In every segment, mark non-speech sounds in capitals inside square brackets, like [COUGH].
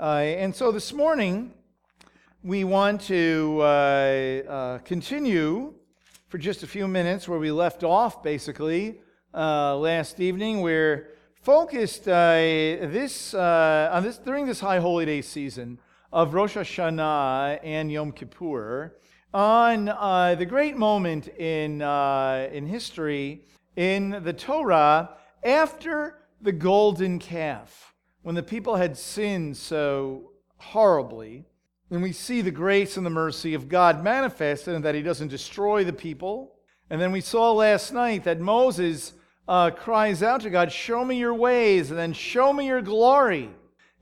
Uh, and so this morning, we want to uh, uh, continue for just a few minutes where we left off, basically, uh, last evening. We're focused uh, this, uh, on this during this high holy day season of Rosh Hashanah and Yom Kippur on the great moment in, in history in the Torah after the golden calf, when the people had sinned so horribly, and we see the grace and the mercy of God manifested in that He doesn't destroy the people. And then we saw last night that Moses uh, cries out to God, Show me your ways, and then show me your glory.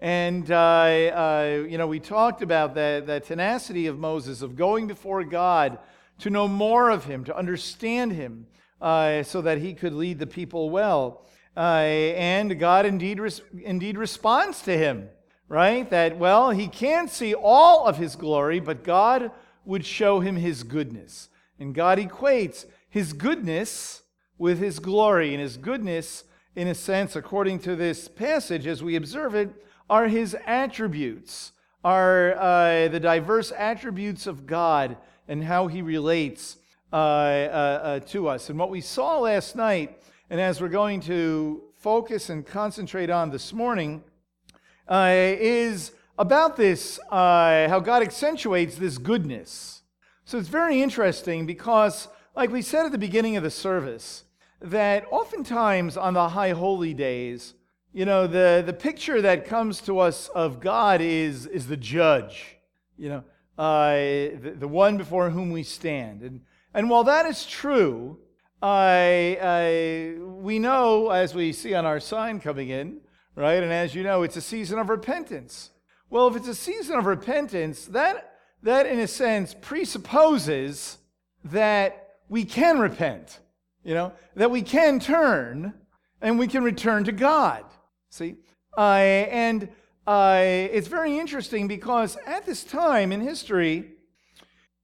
And, uh, uh, you know, we talked about that, that tenacity of Moses of going before God to know more of Him, to understand Him, uh, so that he could lead the people well. Uh, and God indeed, res- indeed responds to him, right? That, well, he can't see all of his glory, but God would show him his goodness. And God equates his goodness with his glory. And his goodness, in a sense, according to this passage, as we observe it, are his attributes, are uh, the diverse attributes of God and how he relates uh, uh, uh, to us. And what we saw last night, and as we're going to focus and concentrate on this morning, uh, is about this uh, how God accentuates this goodness. So it's very interesting because, like we said at the beginning of the service, that oftentimes on the high holy days, you know, the, the picture that comes to us of God is, is the judge, you know, uh, the, the one before whom we stand. And and while that is true, I, I, we know, as we see on our sign coming in, right, and as you know, it's a season of repentance. Well, if it's a season of repentance, that, that in a sense presupposes that we can repent, you know, that we can turn and we can return to God. See? Uh, and uh, it's very interesting because at this time in history,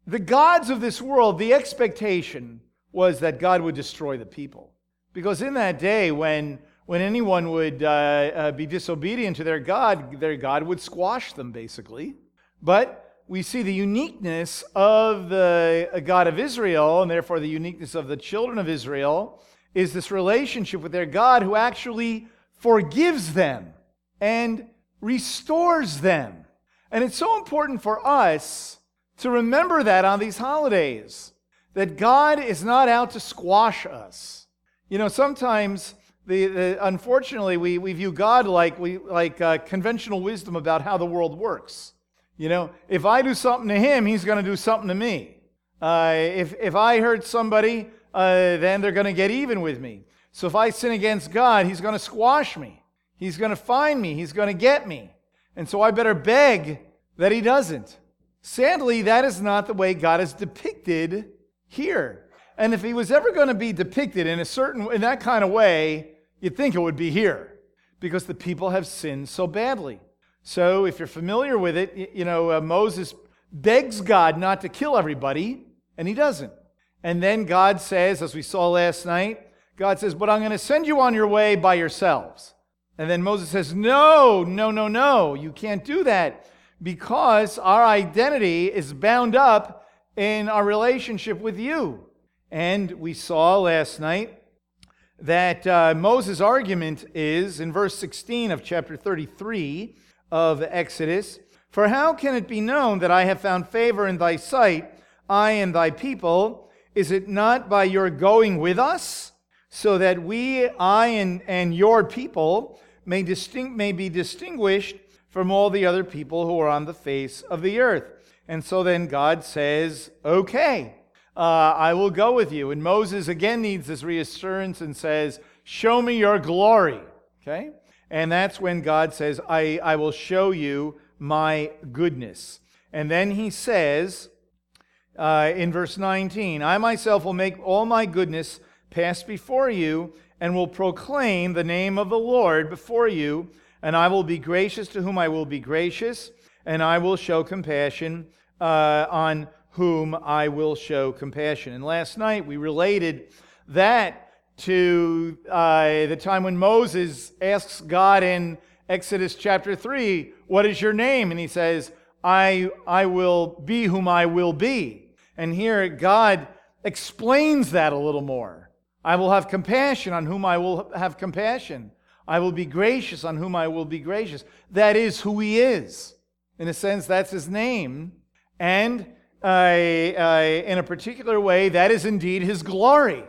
the gods of this world, the expectation was that God would destroy the people. Because in that day, when, when anyone would uh, uh, be disobedient to their God, their God would squash them, basically. But we see the uniqueness of the God of Israel, and therefore the uniqueness of the children of Israel, is this relationship with their God who actually forgives them and restores them. And it's so important for us to remember that on these holidays, that God is not out to squash us. You know, sometimes, the, the unfortunately, we, we view God like, we, like uh, conventional wisdom about how the world works. You know, if I do something to him, he's going to do something to me. Uh, if, if I hurt somebody, uh, then they're going to get even with me. So if I sin against God, he's going to squash me. He's going to find me. He's going to get me. And so I better beg that he doesn't. Sadly, that is not the way God is depicted here. And if he was ever going to be depicted in a certain in that kind of way, you'd think it would be here because the people have sinned so badly. So if you're familiar with it, you know, uh, Moses begs God not to kill everybody, and he doesn't. And then God says, as we saw last night, God says, But I'm going to send you on your way by yourselves. And then Moses says, No, no, no, no, you can't do that because our identity is bound up in our relationship with you. And we saw last night that uh, Moses' argument is in verse 16 of chapter 33 of Exodus For how can it be known that I have found favor in thy sight, I and thy people? Is it not by your going with us, so that we, I and, and your people, may, distinct, may be distinguished from all the other people who are on the face of the earth. And so then God says, Okay, uh, I will go with you. And Moses again needs this reassurance and says, Show me your glory. Okay? And that's when God says, I, I will show you my goodness. And then he says uh, in verse 19, I myself will make all my goodness pass before you and will proclaim the name of the Lord before you and I will be gracious to whom I will be gracious, and I will show compassion uh, on whom I will show compassion. And last night we related that to uh, the time when Moses asks God in Exodus chapter 3, What is your name? And he says, I, I will be whom I will be. And here God explains that a little more. I will have compassion on whom I will have compassion. I will be gracious on whom I will be gracious. That is who he is. In a sense, that's his name. And in a particular way, that is indeed his glory.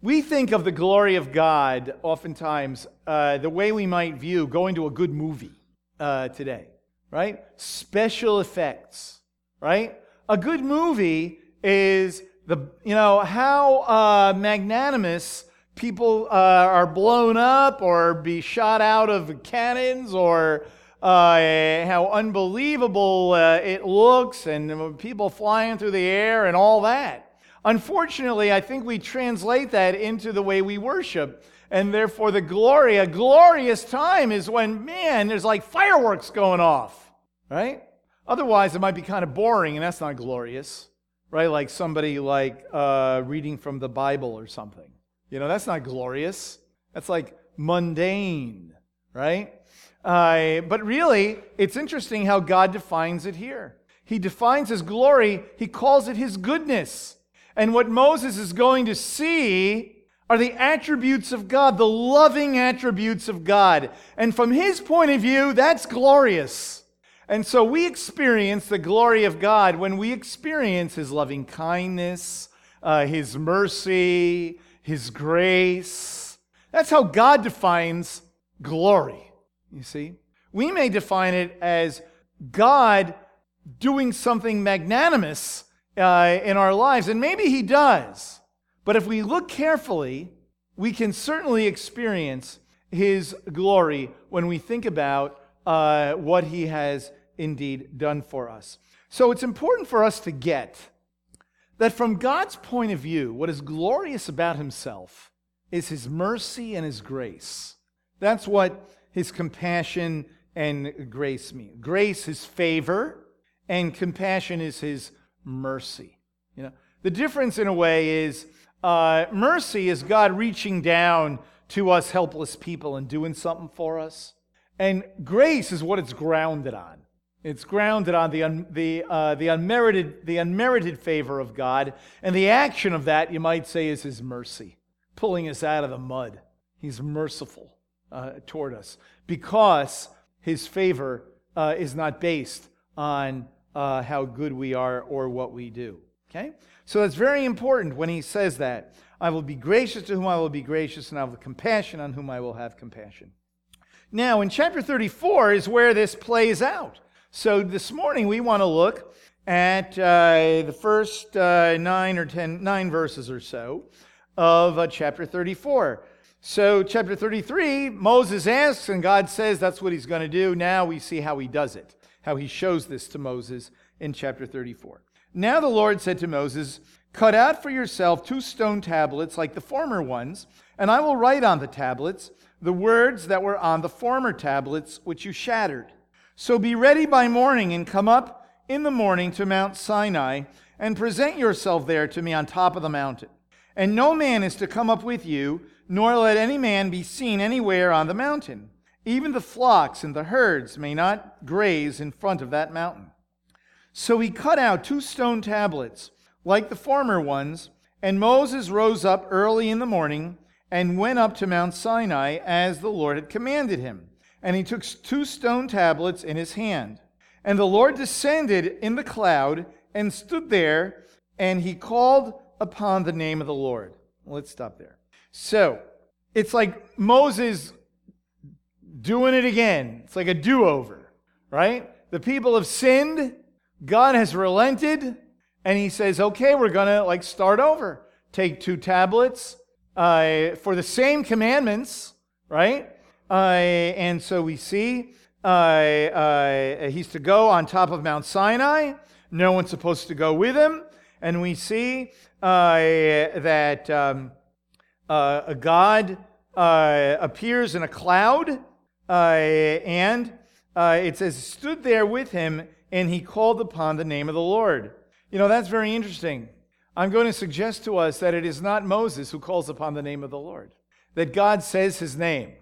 We think of the glory of God oftentimes uh, the way we might view going to a good movie uh, today, right? Special effects, right? A good movie is the, you know, how uh, magnanimous people uh, are blown up or be shot out of cannons or uh, how unbelievable uh, it looks and people flying through the air and all that. Unfortunately, I think we translate that into the way we worship. And therefore, the glory, a glorious time is when, man, there's like fireworks going off, right? Otherwise, it might be kind of boring, and that's not glorious, right? Like somebody like uh, reading from the Bible or something. You know, that's not glorious. That's like mundane, right? Uh, but really, it's interesting how God defines it here. He defines his glory, he calls it his goodness. And what Moses is going to see are the attributes of God, the loving attributes of God. And from his point of view, that's glorious. And so we experience the glory of God when we experience his loving kindness, uh, his mercy, his grace. That's how God defines glory. You see? We may define it as God doing something magnanimous uh, in our lives, and maybe He does. But if we look carefully, we can certainly experience His glory when we think about uh, what He has indeed done for us. So it's important for us to get that from God's point of view, what is glorious about Himself is His mercy and His grace. That's what his compassion and grace mean. Grace is favor, and compassion is his mercy. You know, the difference in a way is uh, mercy is God reaching down to us helpless people and doing something for us, and grace is what it's grounded on. It's grounded on the, un, the, uh, the, unmerited, the unmerited favor of God, and the action of that, you might say, is His mercy, pulling us out of the mud. He's merciful uh, toward us because his favor uh, is not based on uh, how good we are or what we do. Okay? So that's very important when he says that. I will be gracious to whom I will be gracious, and I will have compassion on whom I will have compassion. Now, in chapter 34 is where this plays out. So this morning we want to look at uh, the first uh, nine or ten, nine verses or so of uh, chapter 34. So, chapter 33, Moses asks, and God says that's what he's going to do. Now we see how he does it, how he shows this to Moses in chapter 34. Now the Lord said to Moses, Cut out for yourself two stone tablets like the former ones, and I will write on the tablets the words that were on the former tablets which you shattered. So be ready by morning and come up in the morning to Mount Sinai and present yourself there to me on top of the mountain. And no man is to come up with you nor let any man be seen anywhere on the mountain. Even the flocks and the herds may not graze in front of that mountain. So he cut out two stone tablets, like the former ones, and Moses rose up early in the morning and went up to Mount Sinai as the Lord had commanded him. And he took two stone tablets in his hand. And the Lord descended in the cloud and stood there, and he called upon the name of the Lord. Let's stop there. So it's like Moses doing it again. It's like a do over, right? The people have sinned, God has relented, and he says, okay, we're going to like start over. Take two tablets uh, for the same commandments, right? Uh, and so we see uh, uh, he's to go on top of Mount Sinai. No one's supposed to go with him. And we see uh, that. Um, uh, a God uh, appears in a cloud, uh, and uh, it says, stood there with him, and he called upon the name of the Lord. You know, that's very interesting. I'm going to suggest to us that it is not Moses who calls upon the name of the Lord, that God says his name.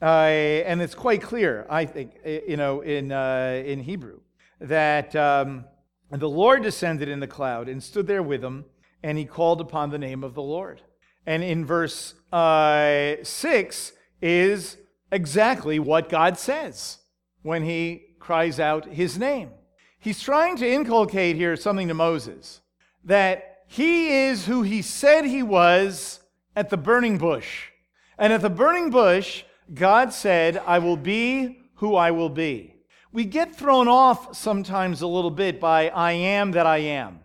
Uh, and it's quite clear, I think, you know, in, uh, in Hebrew, that um, the Lord descended in the cloud and stood there with him, and he called upon the name of the Lord. And in verse uh, 6 is exactly what God says when he cries out his name. He's trying to inculcate here something to Moses that he is who he said he was at the burning bush. And at the burning bush, God said, I will be who I will be. We get thrown off sometimes a little bit by I am that I am.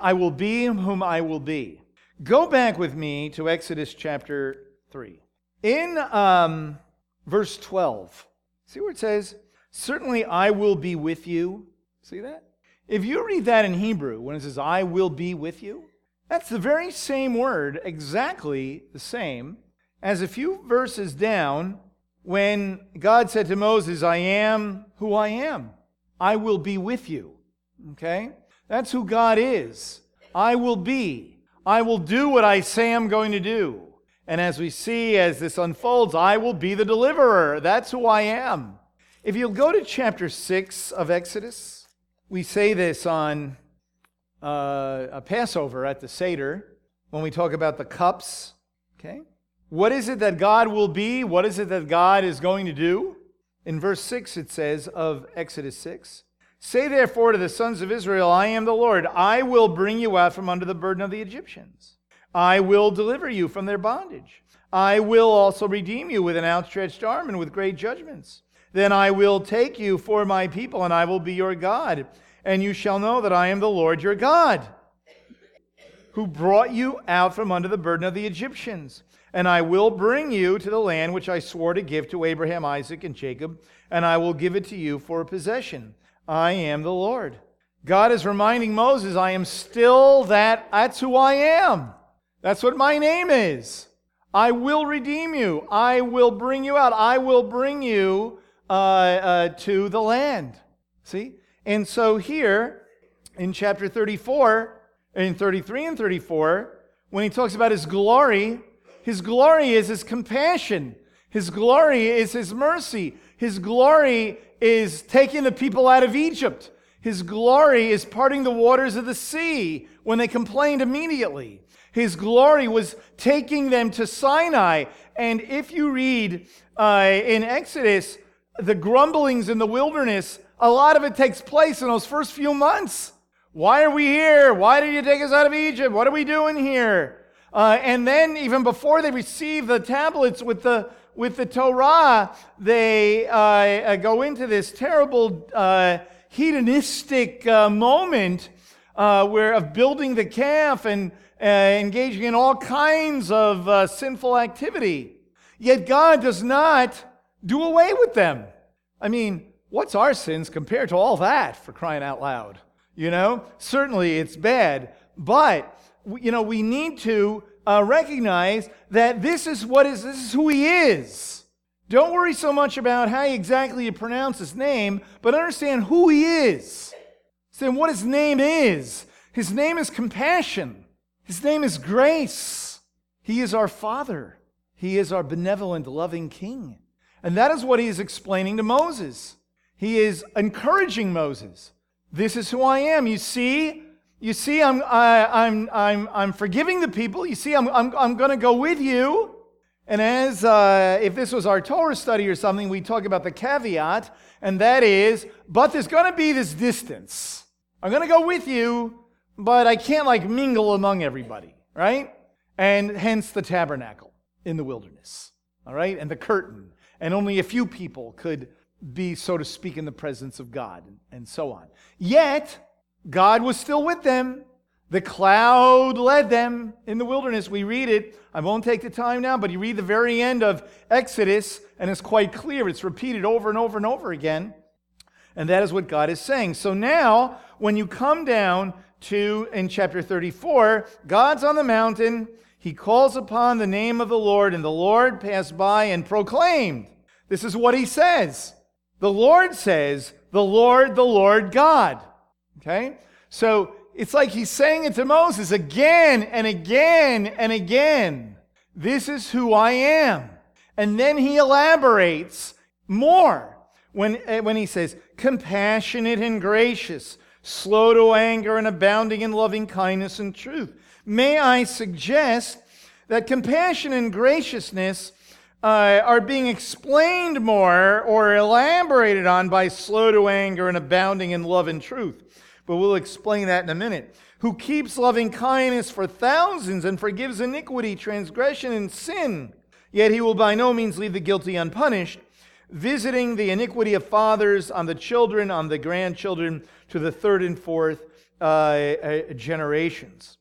I will be whom I will be. Go back with me to Exodus chapter 3. In um, verse 12, see where it says, Certainly I will be with you. See that? If you read that in Hebrew, when it says, I will be with you, that's the very same word, exactly the same, as a few verses down when God said to Moses, I am who I am. I will be with you. Okay? That's who God is. I will be. I will do what I say I'm going to do. And as we see as this unfolds, I will be the deliverer. That's who I am. If you'll go to chapter 6 of Exodus, we say this on uh, a Passover at the Seder when we talk about the cups. Okay? What is it that God will be? What is it that God is going to do? In verse 6, it says of Exodus 6 Say therefore to the sons of Israel, I am the Lord. I will bring you out from under the burden of the Egyptians. I will deliver you from their bondage. I will also redeem you with an outstretched arm and with great judgments. Then I will take you for my people, and I will be your God. And you shall know that I am the Lord your God, who brought you out from under the burden of the Egyptians. And I will bring you to the land which I swore to give to Abraham, Isaac, and Jacob, and I will give it to you for a possession. I am the Lord. God is reminding Moses, I am still that, that's who I am. That's what my name is. I will redeem you. I will bring you out. I will bring you uh, uh, to the land. See? And so here in chapter 34, in 33 and 34, when he talks about his glory, his glory is his compassion. His glory is his mercy. His glory is taking the people out of Egypt. His glory is parting the waters of the sea when they complained immediately. His glory was taking them to Sinai. And if you read uh, in Exodus, the grumblings in the wilderness, a lot of it takes place in those first few months. Why are we here? Why did you take us out of Egypt? What are we doing here? Uh, and then, even before they receive the tablets with the, with the Torah, they uh, uh go into this terrible uh, hedonistic uh, moment uh, where of building the calf and engaging in all kinds of sinful activity. Yet God does not do away with them. I mean, what's our sins compared to all that, for crying out loud? You know, certainly it's bad, but you know, we need to uh, recognize that this is what is this is who he is. Don't worry so much about how exactly you pronounce his name, but understand who he is. Understand what his name is. His name is compassion. His name is grace. He is our Father. He is our benevolent, loving King. And that is what he is explaining to Moses. He is encouraging Moses. This is who I am. You see, you see, I'm, I, am i I'm, I'm forgiving the people. You see, I'm, I'm, I'm going to go with you. And as uh, if this was our Torah study or something, we talk about the caveat, and that is, but there's going to be this distance. I'm going to go with you, but I can't like mingle among everybody, right? And hence the tabernacle in the wilderness, all right? And the curtain. And only a few people could be, so to speak, in the presence of God, and so on. Yet, God was still with them. The cloud led them in the wilderness. We read it. I won't take the time now, but you read the very end of Exodus, and it's quite clear. It's repeated over and over and over again. And that is what God is saying. So now, when you come down to in chapter 34, God's on the mountain. He calls upon the name of the Lord, and the Lord passed by and proclaimed. This is what he says. The Lord says, The Lord, the Lord God. Okay? So it's like he's saying it to Moses again and again and again. This is who I am. And then he elaborates more when, uh, when he says, compassionate and gracious, slow to anger and abounding in loving kindness and truth. May I suggest that compassion and graciousness uh, are being explained more or elaborated on by slow to anger and abounding in love and truth. But we'll explain that in a minute. Who keeps loving kindness for thousands and forgives iniquity, transgression, and sin. Yet he will by no means leave the guilty unpunished, visiting the iniquity of fathers on the children, on the grandchildren, to the third and fourth uh, uh, generations.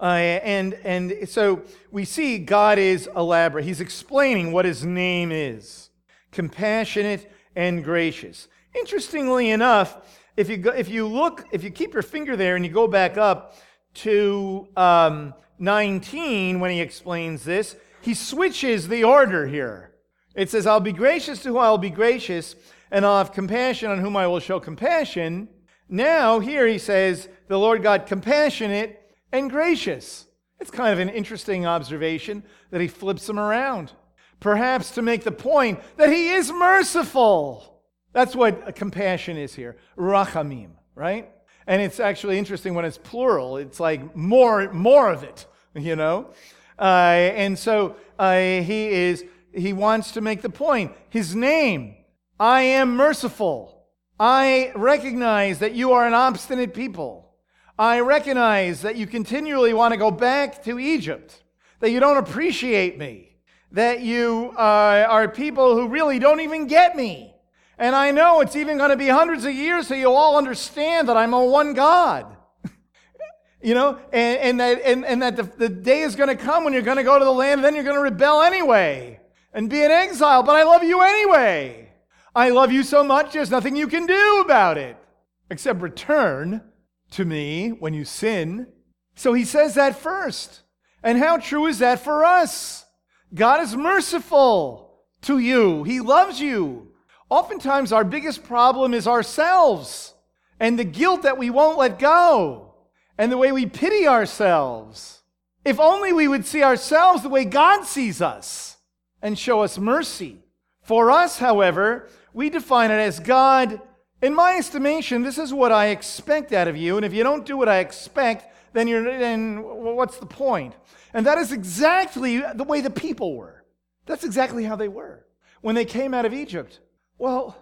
Uh, and, and so we see God is elaborate. He's explaining what his name is compassionate and gracious. Interestingly enough, if you, go, if you look, if you keep your finger there and you go back up to um, 19 when he explains this, he switches the order here. It says, I'll be gracious to whom I'll be gracious, and I'll have compassion on whom I will show compassion. Now, here he says, the Lord God compassionate and gracious. It's kind of an interesting observation that he flips them around, perhaps to make the point that he is merciful. That's what compassion is here, rachamim, right? And it's actually interesting when it's plural. It's like more, more of it, you know. Uh, and so uh, he is. He wants to make the point. His name, I am merciful. I recognize that you are an obstinate people. I recognize that you continually want to go back to Egypt, that you don't appreciate me, that you uh, are people who really don't even get me. And I know it's even going to be hundreds of years so you'll all understand that I'm a one God. [LAUGHS] you know, and, and that, and, and that the, the day is going to come when you're going to go to the land, and then you're going to rebel anyway and be in exile. But I love you anyway. I love you so much, there's nothing you can do about it except return to me when you sin. So he says that first. And how true is that for us? God is merciful to you, He loves you. Oftentimes, our biggest problem is ourselves and the guilt that we won't let go and the way we pity ourselves. If only we would see ourselves the way God sees us and show us mercy. For us, however, we define it as God in my estimation, this is what I expect out of you, and if you don't do what I expect, then you're then what's the point? And that is exactly the way the people were. That's exactly how they were when they came out of Egypt. Well,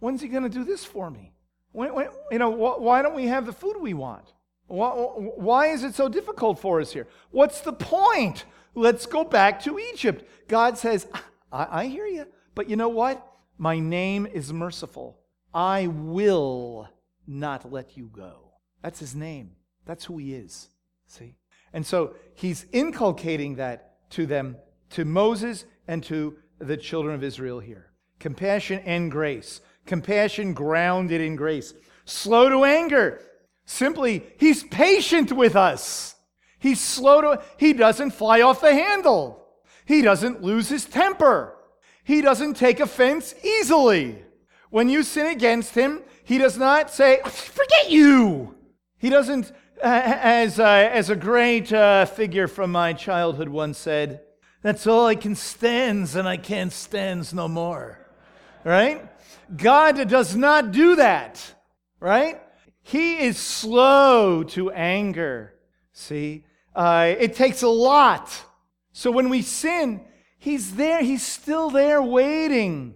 when's he going to do this for me? When, when, you know, wh- why don't we have the food we want? Why, why is it so difficult for us here? What's the point? Let's go back to Egypt. God says, I, I hear you, but you know what? My name is merciful. I will not let you go. That's his name. That's who he is. See? And so he's inculcating that to them, to Moses and to the children of Israel here. Compassion and grace. Compassion grounded in grace. Slow to anger. Simply, he's patient with us. He's slow to, he doesn't fly off the handle. He doesn't lose his temper. He doesn't take offense easily. When you sin against him, he does not say, Forget you. He doesn't, uh, as, uh, as a great uh, figure from my childhood once said, That's all I can stands, and I can't stands no more. Right? God does not do that. Right? He is slow to anger. See? Uh, it takes a lot. So when we sin, He's there, He's still there waiting.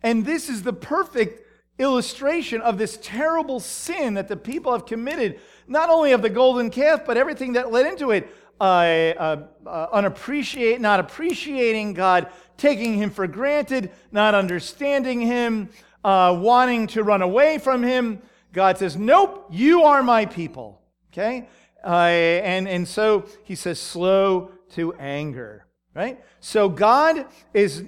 And this is the perfect illustration of this terrible sin that the people have committed, not only of the golden calf, but everything that led into it. Uh, uh, uh, unappreciate, not appreciating God, taking Him for granted, not understanding Him, uh, wanting to run away from Him. God says, Nope, you are my people. Okay? Uh, and, and so He says, slow to anger. Right? So God is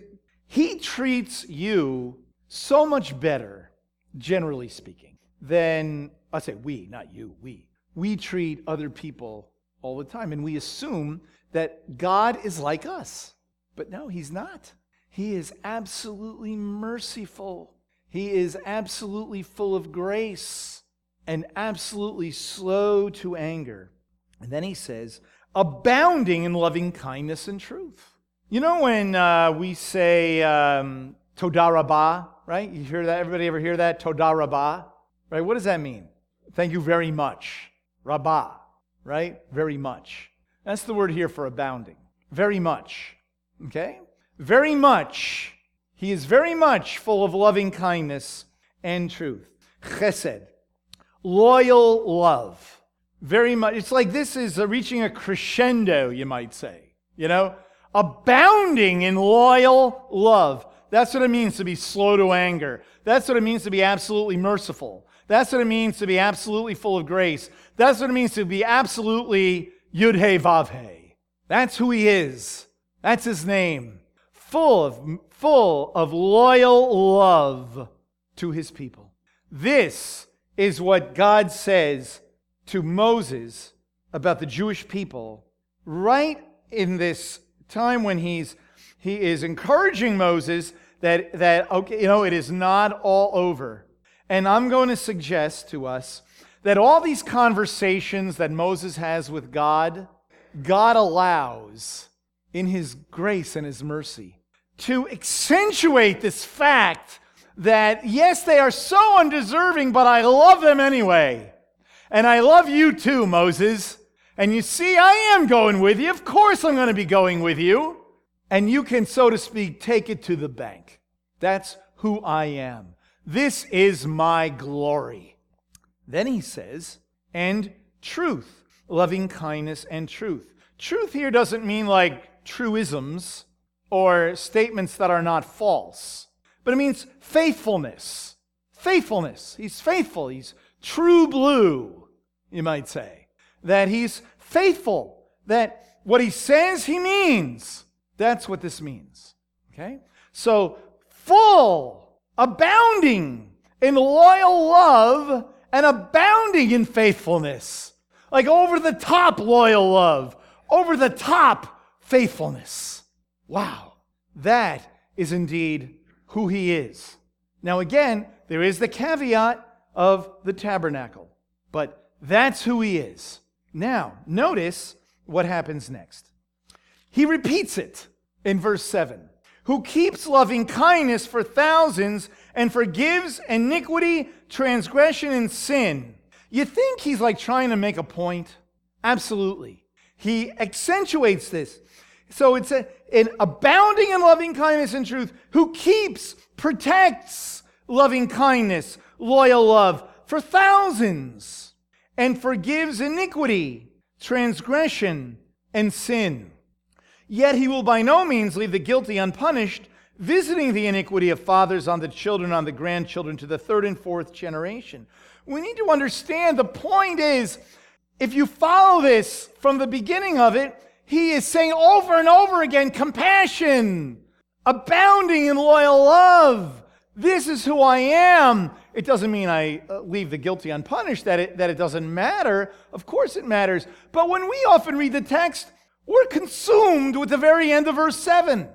he treats you so much better, generally speaking, than I say we, not you, we. We treat other people all the time, and we assume that God is like us. But no, He's not. He is absolutely merciful. He is absolutely full of grace and absolutely slow to anger. And then he says, abounding in loving kindness and truth. You know when uh, we say um, Todah right? You hear that? Everybody ever hear that? Todah Rabbah, right? What does that mean? Thank you very much. Rabbah, right? Very much. That's the word here for abounding. Very much. Okay? Very much. He is very much full of loving kindness and truth. Chesed. Loyal love. Very much. It's like this is reaching a crescendo, you might say. You know? Abounding in loyal love. That's what it means to be slow to anger. That's what it means to be absolutely merciful. That's what it means to be absolutely full of grace. That's what it means to be absolutely Yud Vavhe. That's who he is. That's his name. Full of, full of loyal love to his people. This is what God says to Moses about the Jewish people right in this time when he's he is encouraging Moses that that okay, you know, it is not all over. And I'm going to suggest to us that all these conversations that Moses has with God, God allows in his grace and his mercy to accentuate this fact that yes, they are so undeserving, but I love them anyway. And I love you too, Moses. And you see, I am going with you. Of course, I'm going to be going with you. And you can, so to speak, take it to the bank. That's who I am. This is my glory. Then he says, and truth, loving kindness and truth. Truth here doesn't mean like truisms or statements that are not false, but it means faithfulness. Faithfulness. He's faithful. He's true blue, you might say. That he's faithful. That what he says, he means. That's what this means. Okay? So, full, abounding in loyal love and abounding in faithfulness. Like over the top loyal love, over the top faithfulness. Wow. That is indeed who he is. Now, again, there is the caveat of the tabernacle, but that's who he is. Now, notice what happens next. He repeats it in verse 7 who keeps loving kindness for thousands and forgives iniquity, transgression, and sin. You think he's like trying to make a point? Absolutely. He accentuates this. So it's a, an abounding in loving kindness and truth, who keeps, protects loving kindness, loyal love for thousands, and forgives iniquity, transgression, and sin. Yet he will by no means leave the guilty unpunished, visiting the iniquity of fathers on the children, on the grandchildren, to the third and fourth generation. We need to understand the point is, if you follow this from the beginning of it, he is saying over and over again compassion, abounding in loyal love. This is who I am. It doesn't mean I uh, leave the guilty unpunished, that it, that it doesn't matter. Of course it matters. But when we often read the text, we're consumed with the very end of verse 7.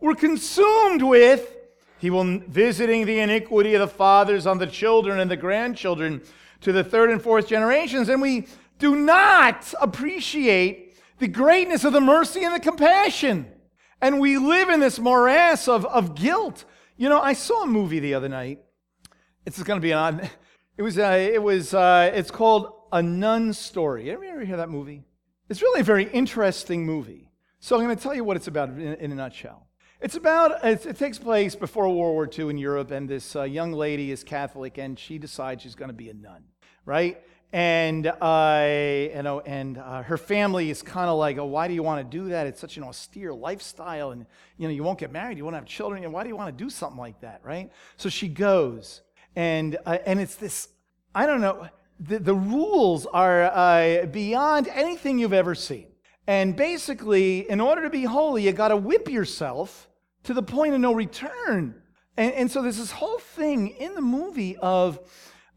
We're consumed with, He will visiting the iniquity of the fathers on the children and the grandchildren to the third and fourth generations. And we do not appreciate the greatness of the mercy and the compassion. And we live in this morass of, of guilt. You know, I saw a movie the other night. It's going to be an [LAUGHS] It was, uh, it was, uh, it's called A Nun Story. Ever, ever hear that movie? It's really a very interesting movie. So I'm going to tell you what it's about in, in a nutshell. It's about, it takes place before World War II in Europe, and this uh, young lady is Catholic, and she decides she's going to be a nun, right? And, uh, you know, and uh, her family is kind of like, oh, why do you want to do that? It's such an austere lifestyle, and, you know, you won't get married, you won't have children, and why do you want to do something like that, right? So she goes, and, uh, and it's this, I don't know, the, the rules are uh, beyond anything you've ever seen. And basically, in order to be holy, you got to whip yourself to the point of no return. And, and so there's this whole thing in the movie of,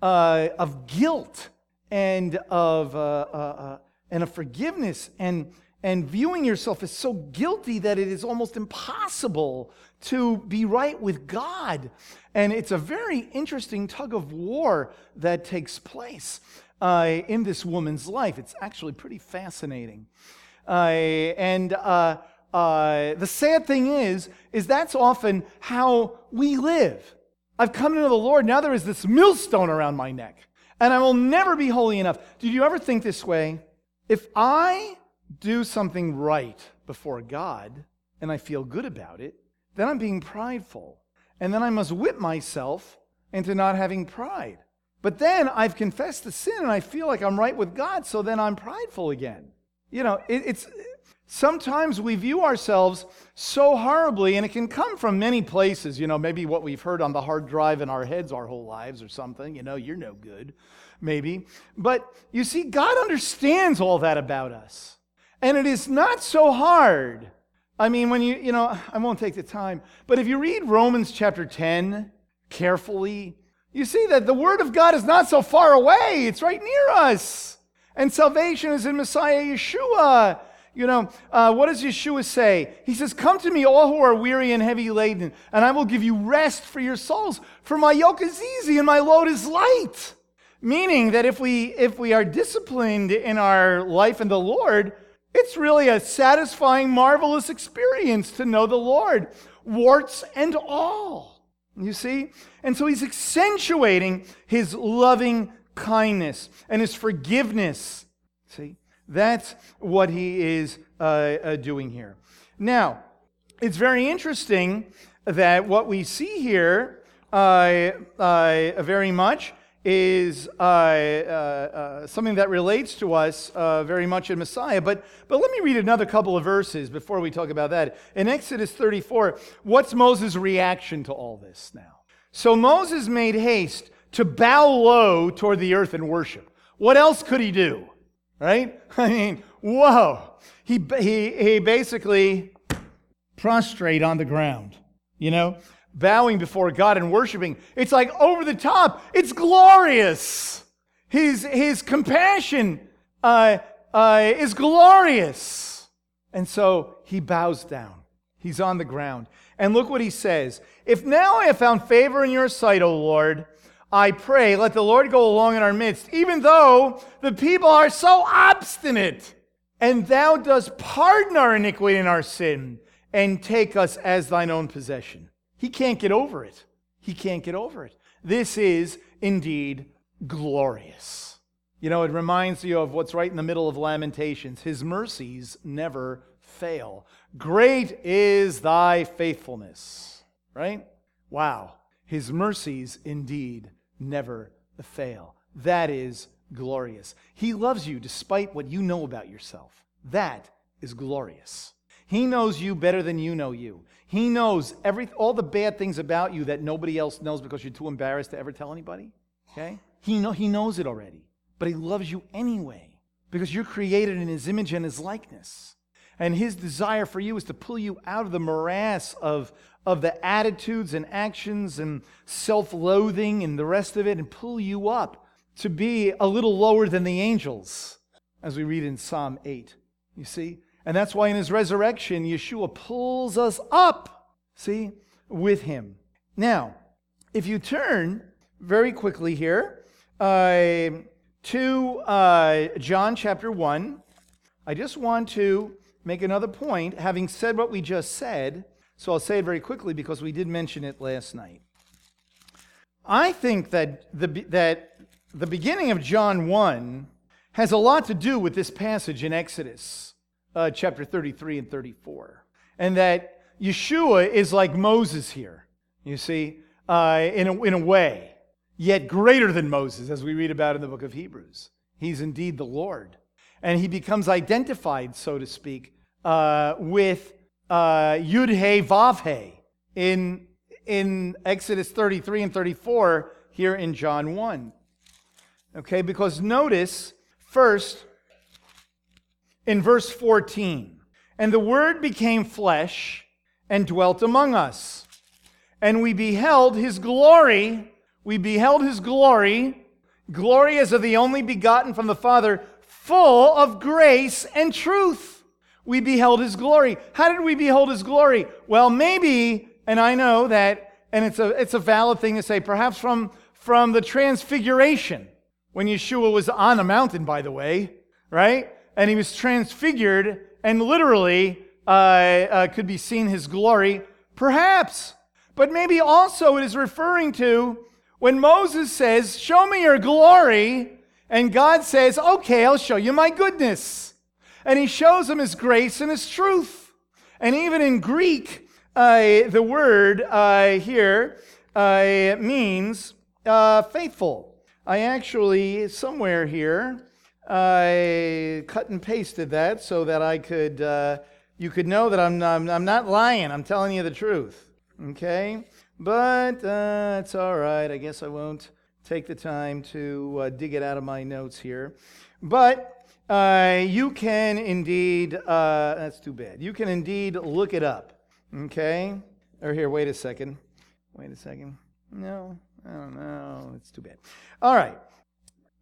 uh, of guilt and of, uh, uh, uh, and of forgiveness and, and viewing yourself as so guilty that it is almost impossible to be right with God. And it's a very interesting tug of war that takes place uh, in this woman's life. It's actually pretty fascinating. Uh, and uh, uh, the sad thing is, is that's often how we live. I've come into the Lord, now there is this millstone around my neck, and I will never be holy enough. Did you ever think this way? If I do something right before God and I feel good about it, then I'm being prideful. And then I must whip myself into not having pride. But then I've confessed the sin and I feel like I'm right with God, so then I'm prideful again. You know, it, it's sometimes we view ourselves so horribly, and it can come from many places. You know, maybe what we've heard on the hard drive in our heads our whole lives or something. You know, you're no good, maybe. But you see, God understands all that about us. And it is not so hard. I mean, when you, you know, I won't take the time, but if you read Romans chapter 10 carefully, you see that the Word of God is not so far away, it's right near us. And salvation is in Messiah Yeshua. You know, uh, what does Yeshua say? He says, Come to me, all who are weary and heavy laden, and I will give you rest for your souls. For my yoke is easy and my load is light. Meaning that if we, if we are disciplined in our life in the Lord, it's really a satisfying, marvelous experience to know the Lord, warts and all. You see? And so he's accentuating his loving kindness and his forgiveness. See? That's what he is uh, uh, doing here. Now, it's very interesting that what we see here uh, uh very much is uh, uh, something that relates to us very much in Messiah. But, but let me read another couple of verses before we talk about that. In Exodus 34, what's Moses' reaction to all this now? So Moses made haste to bow low toward the earth and worship. What else could he do? Right? [LAUGHS] I mean, whoa. He, he, he basically prostrate on the ground, you know, bowing before God and worshiping. It's like over the top. It's glorious. His, his compassion uh, uh, is glorious. And so he bows down. He's on the ground. And look what he says If now I have found favor in your sight, O Lord, I pray, let the Lord go along in our midst, even though the people are so obstinate. And thou dost pardon our iniquity and our sin, and take us as thine own possession. He can't get over it. He can't get over it. This is indeed glorious. You know, it reminds you of what's right in the middle of Lamentations. His mercies never fail. Great is thy faithfulness, right? Wow. His mercies indeed never fail. That is glorious. He loves you despite what you know about yourself. That is glorious. He knows you better than you know you. He knows every, all the bad things about you that nobody else knows because you're too embarrassed to ever tell anybody. Okay? He, know, he knows it already. But he loves you anyway because you're created in his image and his likeness. And his desire for you is to pull you out of the morass of, of the attitudes and actions and self loathing and the rest of it and pull you up to be a little lower than the angels, as we read in Psalm 8. You see? And that's why in his resurrection, Yeshua pulls us up, see, with him. Now, if you turn very quickly here uh, to uh, John chapter 1, I just want to make another point. Having said what we just said, so I'll say it very quickly because we did mention it last night. I think that the, that the beginning of John 1 has a lot to do with this passage in Exodus uh, chapter 33 and 34. And that Yeshua is like Moses here, you see, uh, in, a, in a way, yet greater than Moses, as we read about in the book of Hebrews. He's indeed the Lord. And he becomes identified, so to speak, uh, with uh, Yud He Vav He in, in Exodus 33 and 34 here in John 1. Okay, because notice first in verse 14, and the Word became flesh and dwelt among us, and we beheld his glory. We beheld his glory, glory as of the only begotten from the Father, full of grace and truth we beheld his glory. How did we behold his glory? Well, maybe, and I know that, and it's a, it's a valid thing to say, perhaps from, from the transfiguration, when Yeshua was on a mountain, by the way, right? And he was transfigured, and literally uh, uh, could be seen his glory? Perhaps. But maybe also it is referring to when Moses says, Show me your glory, and God says, Okay, I'll show you my goodness. And he shows him his grace and his truth. And even in Greek, uh, the word uh, here uh, means uh, faithful. I actually, somewhere here, I cut and pasted that so that I could, uh, you could know that I'm, I'm, I'm not lying. I'm telling you the truth. Okay? But uh, it's all right. I guess I won't take the time to dig it out of my notes here. But uh, you can indeed, uh, that's too bad. You can indeed look it up. Okay? Or here, wait a second. Wait a second. No, I don't know. It's too bad. All right.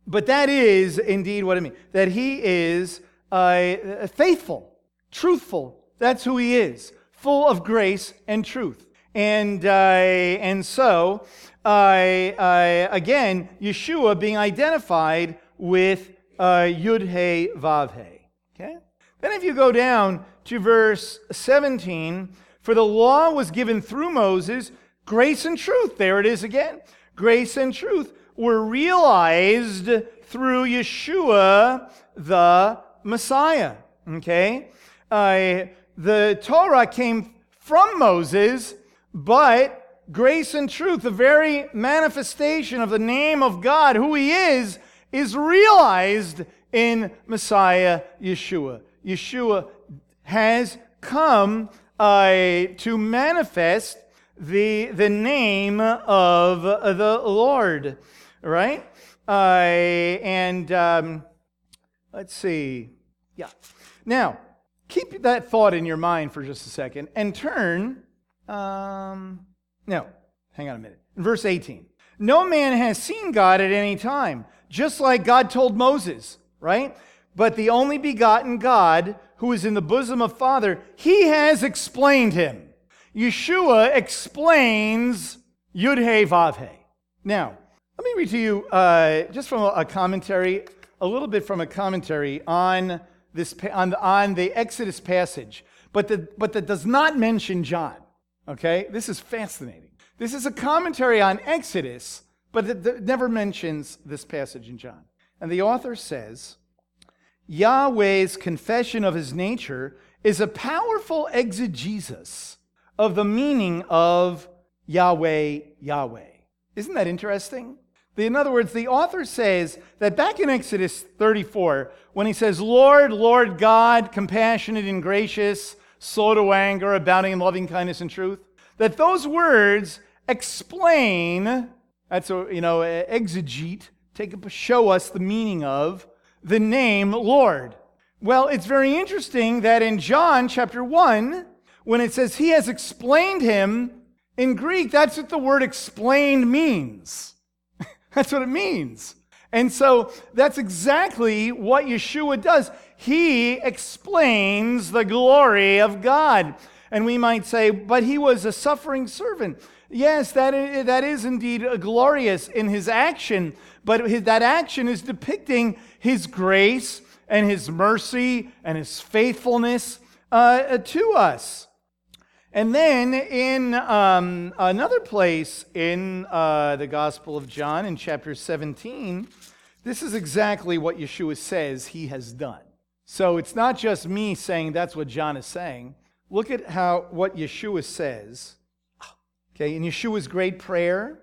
But that is indeed what I mean. That he is uh, faithful, truthful. That's who he is, full of grace and truth. And, uh, and so, uh, again, Yeshua being identified with uh, Yud He Vav He. Okay? Then if you go down to verse 17, for the law was given through Moses, grace and truth. There it is again. Grace and truth were realized through Yeshua, the Messiah. Okay? Uh, the Torah came from Moses, but grace and truth, the very manifestation of the name of God, who He is, is realized in Messiah Yeshua. Yeshua has come uh, to manifest the, the name of the Lord, right? Uh, and um, let's see. Yeah. Now, keep that thought in your mind for just a second and turn. Um, no, hang on a minute. In verse 18. No man has seen God at any time, just like God told Moses, right? But the only begotten God, who is in the bosom of Father, he has explained him. Yeshua explains Yud He Vav He. Now, let me read to you uh, just from a commentary, a little bit from a commentary on this on, on the Exodus passage, but but that does not mention John. Okay, this is fascinating. This is a commentary on Exodus, but it never mentions this passage in John. And the author says, Yahweh's confession of his nature is a powerful exegesis of the meaning of Yahweh, Yahweh. Isn't that interesting? In other words, the author says that back in Exodus 34, when he says, Lord, Lord God, compassionate and gracious, slow to anger, abounding in loving kindness and truth, that those words explain, that's a, you know, exegete, take show us the meaning of the name Lord. Well, it's very interesting that in John chapter 1, when it says he has explained him, in Greek, that's what the word explained means. [LAUGHS] that's what it means. And so that's exactly what Yeshua does. He explains the glory of God. And we might say, but he was a suffering servant. Yes, that is, that is indeed glorious in his action, but his, that action is depicting his grace and his mercy and his faithfulness uh, to us. And then in um, another place in uh, the Gospel of John, in chapter 17, this is exactly what Yeshua says he has done. So it's not just me saying that's what John is saying. Look at how what Yeshua says. Okay, in Yeshua's great prayer,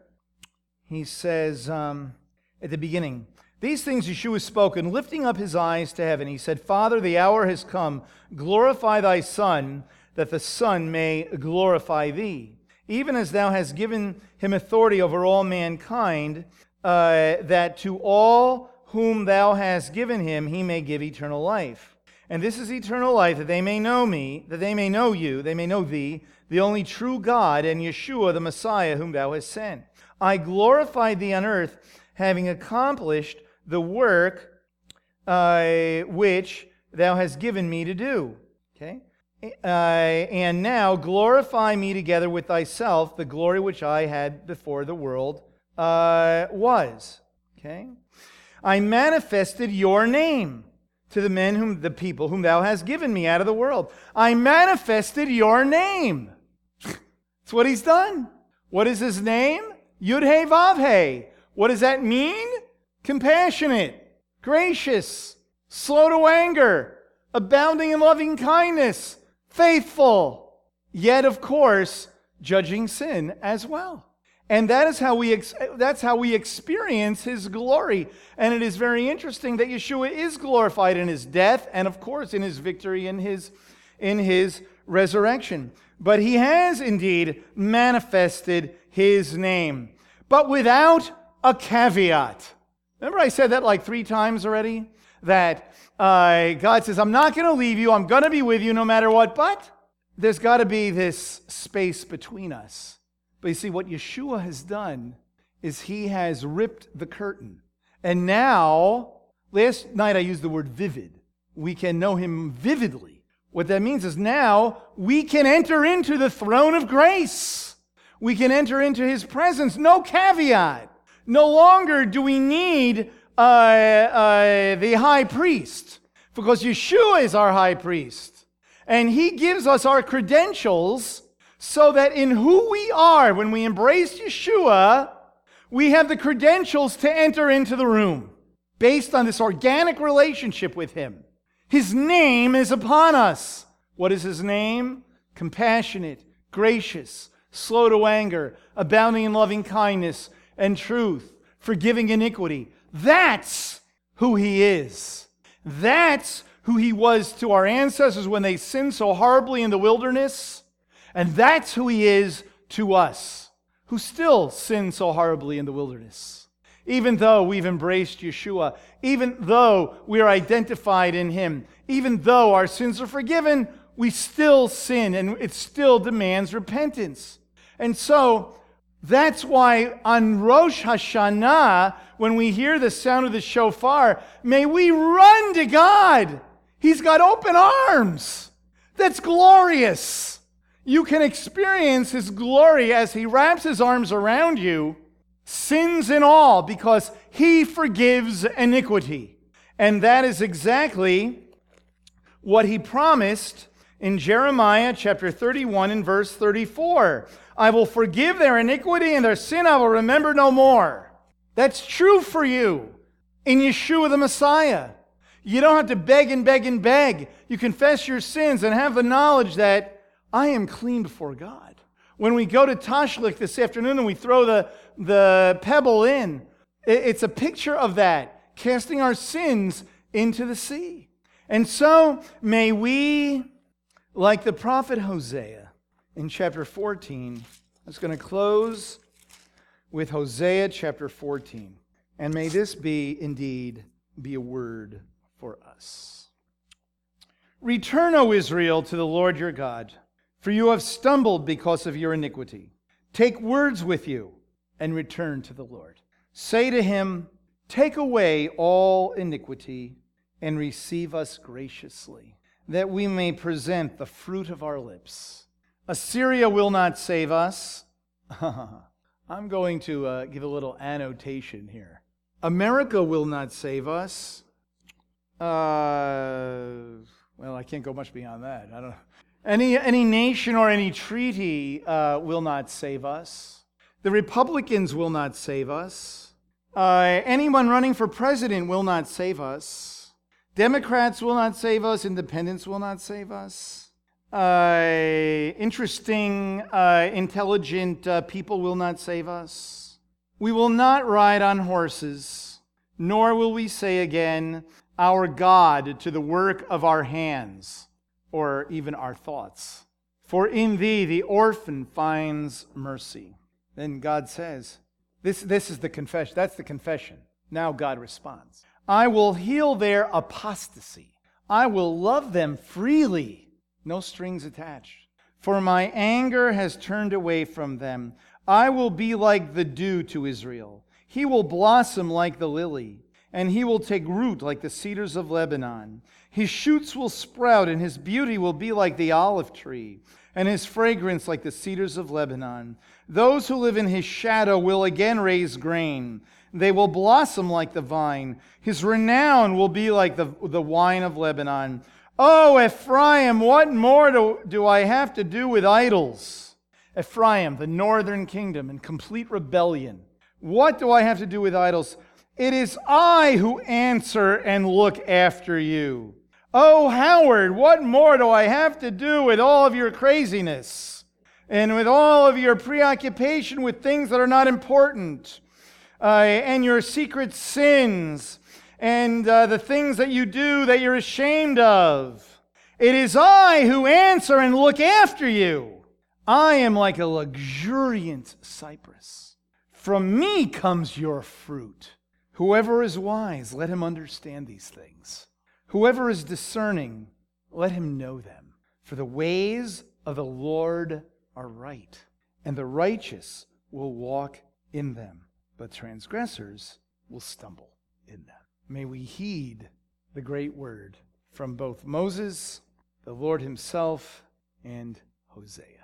he says um, at the beginning, these things Yeshua spoke, and lifting up his eyes to heaven, he said, Father, the hour has come. Glorify thy Son that the Son may glorify thee, even as thou hast given him authority over all mankind, uh, that to all whom thou hast given him he may give eternal life. And this is eternal life, that they may know me, that they may know you, they may know thee, the only true God, and Yeshua, the Messiah, whom thou hast sent. I glorified thee on earth, having accomplished the work uh, which thou hast given me to do. Okay? Uh, and now glorify me together with thyself, the glory which I had before the world uh, was. Okay? I manifested your name to the men whom the people whom thou hast given me out of the world. I manifested your name. That's what he's done. What is his name? Yud He Vav He. What does that mean? Compassionate, gracious, slow to anger, abounding in loving kindness, faithful, yet, of course, judging sin as well. And that is how we ex- that's how we experience his glory. And it is very interesting that Yeshua is glorified in his death and of course in his victory in his in his resurrection. But he has indeed manifested his name, but without a caveat. Remember I said that like 3 times already that uh, God says, I'm not going to leave you. I'm going to be with you no matter what. But there's got to be this space between us. But you see, what Yeshua has done is he has ripped the curtain. And now, last night I used the word vivid. We can know him vividly. What that means is now we can enter into the throne of grace. We can enter into his presence. No caveat. No longer do we need uh, uh, the high priest because Yeshua is our high priest. And he gives us our credentials so that in who we are, when we embrace Yeshua, we have the credentials to enter into the room based on this organic relationship with Him. His name is upon us. What is His name? Compassionate, gracious, slow to anger, abounding in loving kindness and truth, forgiving iniquity. That's who He is. That's who He was to our ancestors when they sinned so horribly in the wilderness. And that's who he is to us, who still sin so horribly in the wilderness. Even though we've embraced Yeshua, even though we are identified in him, even though our sins are forgiven, we still sin and it still demands repentance. And so that's why on Rosh Hashanah, when we hear the sound of the shofar, may we run to God. He's got open arms. That's glorious you can experience his glory as he wraps his arms around you, sins and all, because he forgives iniquity. And that is exactly what he promised in Jeremiah chapter 31 and verse 34. I will forgive their iniquity and their sin I will remember no more. That's true for you in Yeshua the Messiah. You don't have to beg and beg and beg. You confess your sins and have the knowledge that I am clean before God. When we go to Tashlich this afternoon and we throw the, the pebble in, it's a picture of that, casting our sins into the sea. And so may we, like the prophet Hosea in chapter 14, I was going to close with Hosea chapter 14. And may this be indeed be a word for us. Return, O Israel, to the Lord your God for you have stumbled because of your iniquity. Take words with you and return to the Lord. Say to him, Take away all iniquity and receive us graciously, that we may present the fruit of our lips. Assyria will not save us. [LAUGHS] I'm going to uh, give a little annotation here. America will not save us. Uh, well, I can't go much beyond that. I don't. Any, any nation or any treaty uh, will not save us. The Republicans will not save us. Uh, anyone running for president will not save us. Democrats will not save us. Independents will not save us. Uh, interesting, uh, intelligent uh, people will not save us. We will not ride on horses, nor will we say again, Our God to the work of our hands or even our thoughts. For in thee the orphan finds mercy. Then God says, this, this is the confession. That's the confession. Now God responds I will heal their apostasy. I will love them freely, no strings attached. For my anger has turned away from them. I will be like the dew to Israel. He will blossom like the lily, and he will take root like the cedars of Lebanon. His shoots will sprout, and his beauty will be like the olive tree, and his fragrance like the cedars of Lebanon. Those who live in his shadow will again raise grain. They will blossom like the vine. His renown will be like the, the wine of Lebanon. Oh, Ephraim, what more do, do I have to do with idols? Ephraim, the northern kingdom, in complete rebellion. What do I have to do with idols? It is I who answer and look after you. Oh, Howard, what more do I have to do with all of your craziness and with all of your preoccupation with things that are not important uh, and your secret sins and uh, the things that you do that you're ashamed of? It is I who answer and look after you. I am like a luxuriant cypress. From me comes your fruit. Whoever is wise, let him understand these things. Whoever is discerning, let him know them. For the ways of the Lord are right, and the righteous will walk in them, but transgressors will stumble in them. May we heed the great word from both Moses, the Lord himself, and Hosea.